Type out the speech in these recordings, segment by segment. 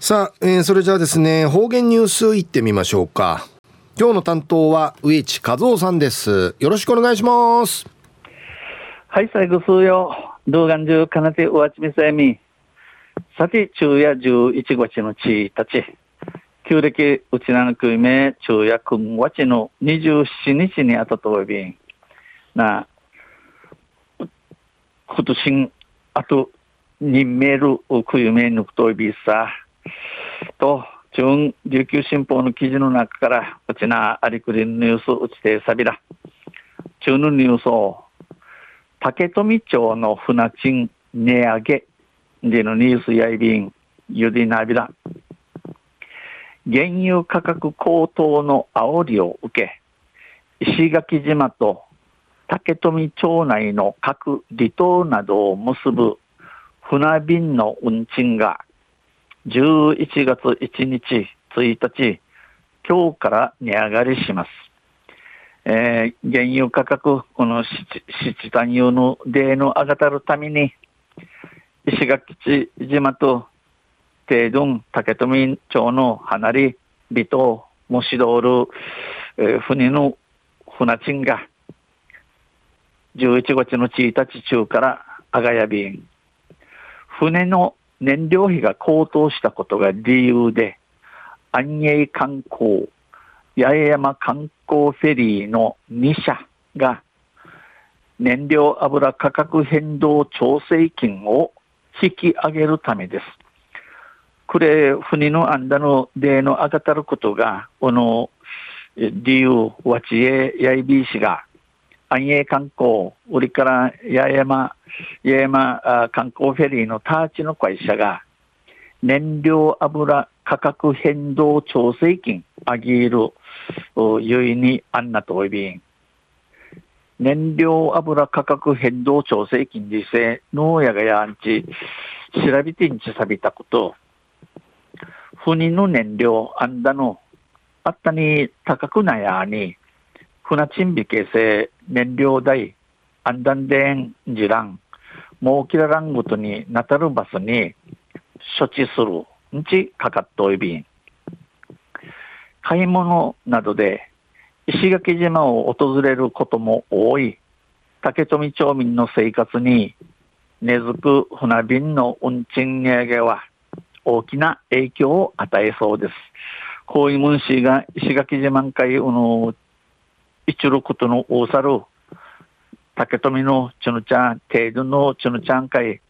さあ、えー、それじゃあですね、方言ニュースいってみましょうか。今日の担当は植地和夫さんです。よろしくお願いします。はい、最後数よ。動画中、かなておわちみさえみ。さて、昼夜11月のちたち。旧暦うちなのくいめ、昼夜9月の27日にあたとおびん。なあ、今年、あと、任命るくゆめぬくといびさ。と、中琉球新報の記事の中から、うちなありくりのニュースうちてさびら。中のニュースを、竹富町の船賃値上げでのニュースやいびん、ゆでなびら。原油価格高騰の煽りを受け、石垣島と竹富町内の各離島などを結ぶ船便の運賃が11月1日、1日、今日から値上がりします。えー、原油価格、この七単油の例の上がたるために、石垣島と定丼竹富町の離れ、離島、もしどる、えー、船の船賃が、11月の1日中から阿賀屋便、船の燃料費が高騰したことが理由で、安永観光、八重山観光フェリーの2社が燃料油価格変動調整金を引き上げるためです。これ、船のあんだの例の上がたることが、この理由、わちえやいびいしが、安永観光、売りから八重山、八重山観光フェリーのターチの会社が、燃料油価格変動調整金あげる、ゆいにあんなとおいびん。燃料油価格変動調整金でせ、農やがやんち、調べてんちさびたこと、船の燃料あんだの、あったに高くなやに、船賃引形成燃料代、アンダンデンジラン、もうきららんごとになたるバスに処置するんちかかっといびん。買い物などで石垣島を訪れることも多い竹富町民の生活に根付く船便の運賃値上げは大きな影響を与えそうです。こういう文氏が石垣島会の一ることの大さる竹富のちぬちゃん、程度のちぬちゃんかい、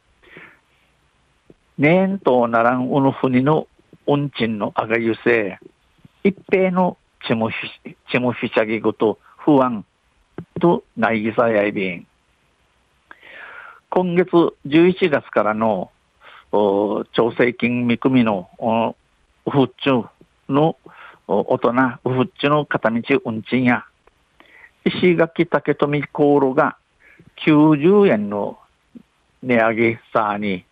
年とならんうぬふにの運賃のあがゆせ、一平のちむひ、ちむひちゃぎごと不安とないぎさやいびん。今月11月からの調整金見組みのウフッチュの大人、ウフッチュの片道運賃や石垣竹富航路が90円の値上げさに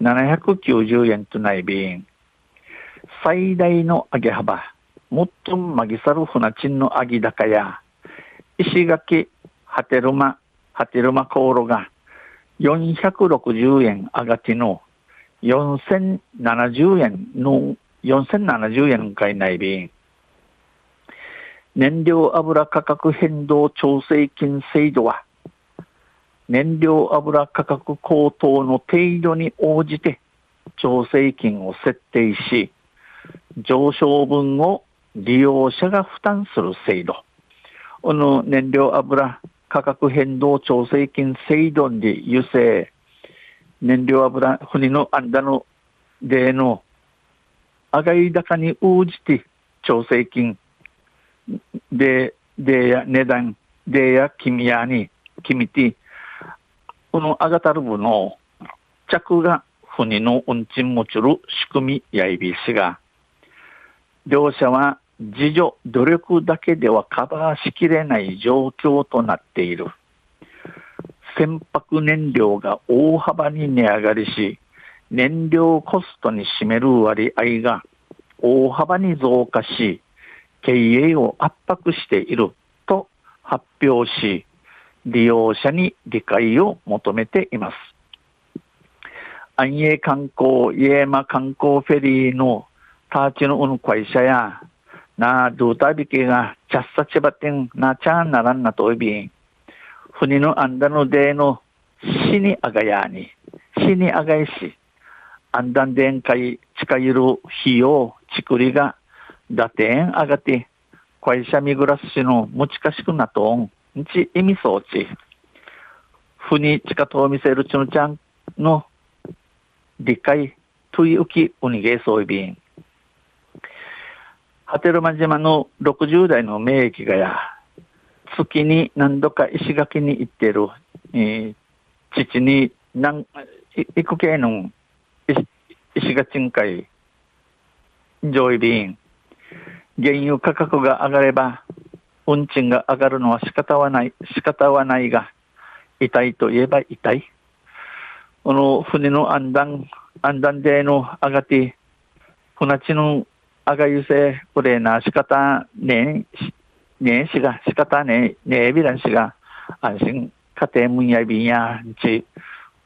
790円とない便。最大の上げ幅最もまぎさる船賃の上げ高や石垣波照間波照間航路が460円上がっての4070円の4070円かいない便。燃料油価格変動調整金制度は、燃料油価格高騰の程度に応じて調整金を設定し、上昇分を利用者が負担する制度。この燃料油価格変動調整金制度に油性、燃料油、船の間の例の上がり高に応じて調整金で、でや値段、でや君やに、君て、このあがたる部の着が船の運賃もちる仕組みやいびしが、両者は自助、努力だけではカバーしきれない状況となっている。船舶燃料が大幅に値上がりし、燃料コストに占める割合が大幅に増加し、経営を圧迫していると発表し、利用者に理解を求めています。安永観光、家山観光フェリーのターチの運会社や、な、ドゥータビキが、チャッサチバテン、な、チャンならんなといびん、船のあんだのでの、死にあがやに、死にあがいし、あんだんでんかい、近ゆる費用、ちくりが、だてんあがて、会社みぐらすしの、むちかしくなとん、ち、意味そうち、ふに近と見せるちのちゃんの、理解、というき、うにげそういびん。波照間島の60代の名駅がや、月に何度か石垣に行ってる、えー、父に何、行く系の石垣ん会上位便、原油価格が上がれば、運賃が上がるのは仕方はない、仕方はないが、痛いと言えば痛い。この船の安断、安断での上がって、船地のあがゆせ、これな、仕方ねえ、ねえしが、仕方ねえ、ねえびらんしが、安心、家庭むんやびんやん、ち、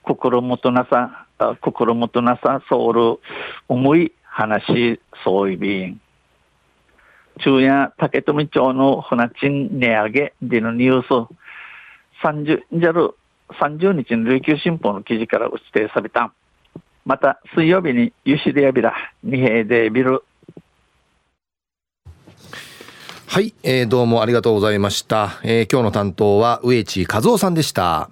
心もとなさ、心もとなさ、ソウル、重い話、そういびん。昼夜、竹富町の船賃値上げでのニュース、30、じゃる、30日の琉球新報の記事から打ち定された。また、水曜日に、ゆしでやびら、二平でビル、はい、えー、どうもありがとうございました、えー、今日の担当は植地和夫さんでした